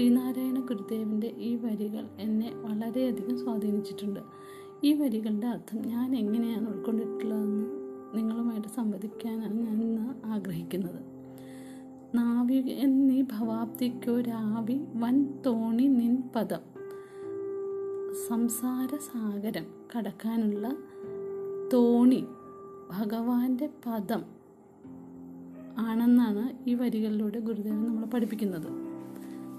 ശ്രീനാരായണ ഗുരുദേവന്റെ ഈ വരികൾ എന്നെ വളരെയധികം സ്വാധീനിച്ചിട്ടുണ്ട്. ഈ വരികളുടെ അർത്ഥം ഞാൻ എങ്ങനെയാണ് ഉൾക്കൊണ്ടിട്ടുള്ളതെന്ന് നിങ്ങളുമായിട്ട് സംവദിക്കാനാണ് ഞാൻ ഇന്ന് ആഗ്രഹിക്കുന്നത്. നാവി എന്നീ ഭവാബ്ദിക്കൊരാവി വൻ തോണി നിൻ പദം. സംസാര സാഗരം കടക്കാനുള്ള തോണി ഭഗവാന്റെ പദം ആണെന്നാണ് ഈ വരികളിലൂടെ ഗുരുദേവൻ നമ്മളെ പഠിപ്പിക്കുന്നത്.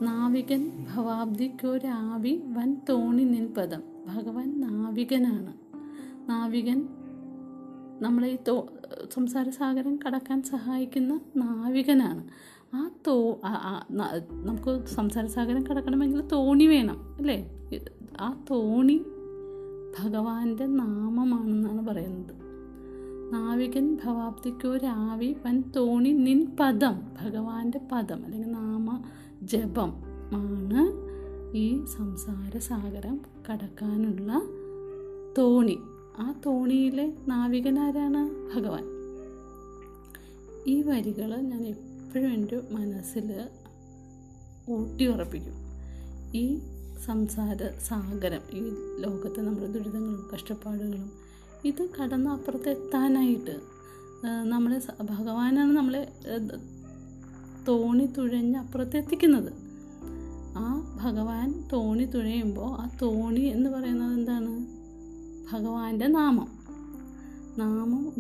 നാവികൻ ഭവാബ്ദിക്കൊരാവി വൻ തോണി നിൻ പദം ഭഗവാൻ നാവികനാണ്. നാവികൻ നമ്മളെ ഈ തോ സംസാര സാഗരം കടക്കാൻ സഹായിക്കുന്ന നാവികനാണ്. ആ തോ നമുക്ക് സംസാര സാഗരം കടക്കണമെങ്കിൽ തോണി വേണം അല്ലേ? ആ തോണി ഭഗവാന്റെ നാമമാണെന്നാണ് പറയുന്നത്. നാവികൻ ഭവാബ്ദിക്കൊരാവി വൻ തോണി നിൻ പദം ഭഗവാന്റെ പദം അല്ലെങ്കിൽ നാമ ജപം ആണ് ഈ സംസാര സാഗരം കടക്കാനുള്ള തോണി. ആ തോണിയിലെ നാവികനാരാണ് ഭഗവാൻ. ഈ വരികൾ ഞാൻ എപ്പോഴും എന്റെ മനസ്സിൽ ഊട്ടി ഉറപ്പിക്കും. ഈ സംസാര സാഗരം ഈ ലോകത്തെ നമ്മുടെ ദുരിതങ്ങളും കഷ്ടപ്പാടുകളും ഇത് കടന്ന് അപ്പുറത്തെത്താനായിട്ട് നമ്മളെ ഭഗവാനാണ് നമ്മളെ തോണി തുഴഞ്ഞ് അപ്പുറത്തെത്തിക്കുന്നത്. ആ ഭഗവാൻ തോണി തുഴയുമ്പോൾ ആ തോണി എന്ന് പറയുന്നത് എന്താണ്? ഭഗവാന്റെ നാമം. നാമം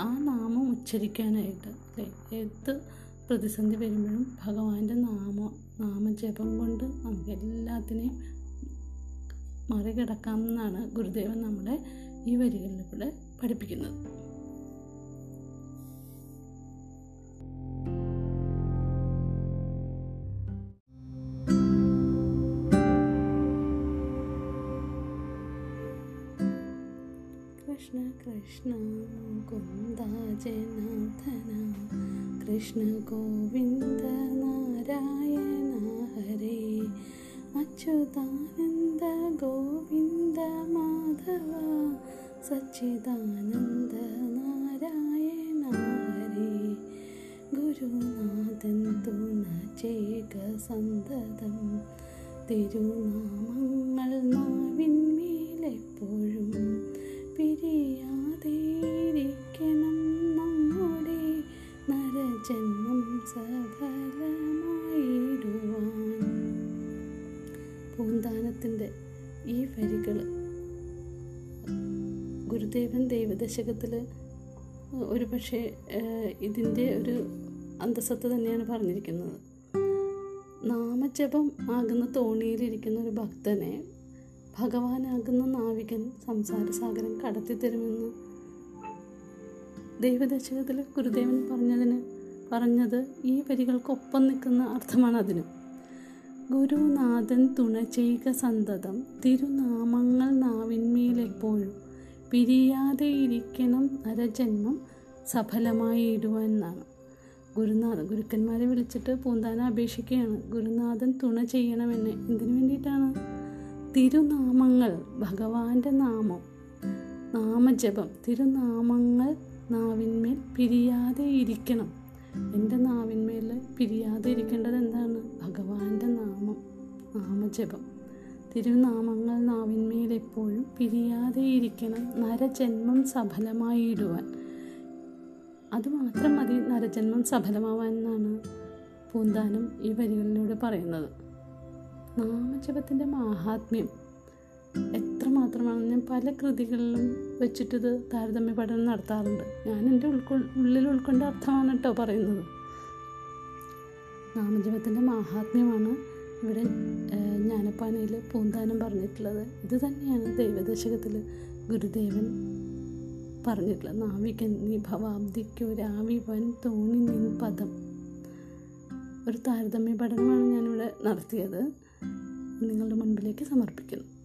ആ നാമം ഉച്ചരിക്കാനായിട്ട് അല്ലേ? ഏത് പ്രതിസന്ധി വരുമ്പോഴും ഭഗവാന്റെ നാമം നാമജപം കൊണ്ട് നമുക്ക് എല്ലാത്തിനെയും മറികടക്കാം എന്നാണ് ഗുരുദേവൻ നമ്മളെ ഈ വരികളിലൂടെ പഠിപ്പിക്കുന്നത്. കൃഷ്ണ കൃഷ്ണ മുകുന്ദ ജനാർദ്ദന കൃഷ്ണ ഗോവിന്ദ നാരായണ ഹരേ അച്യുതാനന്ദ ഗോവിന്ദ മാധവ സച്ചിദാനന്ദ നാരായണ ഹരേ ഗുരുനാഥൻ തുണ ചെയ്യുക സന്തതം തിരുനാമങ്ങൾ നാവിന്മേലെപ്പോഴും പിരിയാതെയിരിക്കണം നമ്മുടെ നരജന്മം സഫലമായിടുവാൻ പൂന്താനത്തിന്റെ ഈ വരികൾ ഗുരുദേവൻ ദൈവദശകത്തിൽ ഒരു പക്ഷേ ഇതിന്റെ ഒരു അന്തസ്സത്ത് തന്നെയാണ് പറഞ്ഞിരിക്കുന്നത്. നാമജപം ആകുന്ന തോണിയിലിരിക്കുന്ന ഒരു ഭക്തനെ ഭഗവാനാകുന്ന നാവികൻ സംസാരസാഗരം കടത്തിത്തരുമെന്ന് ദൈവദശകത്തിൽ ഗുരുദേവൻ പറഞ്ഞതിന് പറഞ്ഞത് ഈ വരികൾക്കൊപ്പം നിൽക്കുന്ന അർത്ഥമാണ് അതിന് ഗുരുനാഥൻ തുണ ചെയ്യുക സന്തതം തിരുനാമങ്ങൾ നാവിന്മേലെപ്പോഴും പിരിയാതെ ഇരിക്കണം അരജന്മം സഫലമായി ഇടുവാൻ എന്നാണ് ഗുരുനാഥൻ ഗുരുക്കന്മാരെ വിളിച്ചിട്ട് പൂന്താനെ അപേക്ഷിക്കുകയാണ്. ഗുരുനാഥൻ തുണ ചെയ്യണമെന്ന് എന്തിനു വേണ്ടിയിട്ടാണ്? തിരുനാമങ്ങൾ ഭഗവാന്റെ നാമം നാമജപം തിരുനാമങ്ങൾ നാവിന്മേൽ പിരിയാതെ ഇരിക്കണം. എന്റെ നാവിന്മേൽ പിരിയാതെ ഇരിക്കേണ്ടത് എന്താണ്? ഭഗവാന്റെ നാമം നാമജപം. തിരുനാമങ്ങൾ നാവിന്മേൽ എപ്പോഴും പിരിയാതെ ഇരിക്കണം നരജന്മം സഫലമായി ഇടുവാൻ അതുമാത്രം മതി നരജന്മം സഫലമാവാൻ എന്നാണ് പൂന്താനം ഈ വരികളിലൂടെ പറയുന്നത്. നാമജപത്തിന്റെ മാഹാത്മ്യം. എത്രമാത്രമാണ് ഞാൻ പല കൃതികളിലും വെച്ചിട്ടിത് താരതമ്യ പഠനം നടത്താറുണ്ട്. ഞാൻ എന്റെ ഉൾക്കൊ ഉള്ളിൽ ഉൾക്കൊണ്ട അർത്ഥമാണ് കേട്ടോ പറയുന്നത്. നാമജപത്തിന്റെ മാഹാത്മ്യമാണ് ഇവിടെ ജ്ഞാനപ്പാനയിൽ പൂന്താനം പറഞ്ഞിട്ടുള്ളത്. ഇത് തന്നെയാണ് ദൈവദശകത്തിൽ ഗുരുദേവൻ പറഞ്ഞിട്ടുള്ളത്. നാവിക നീ ഭവാബ്ദിക്കോ രാവി വൻ തോണി നിൻ പദം. ഒരു താരതമ്യ പഠനമാണ് ഞാനിവിടെ നടത്തിയത്. നിങ്ങളുടെ മുൻപിലേക്ക് സമർപ്പിക്കുന്നു.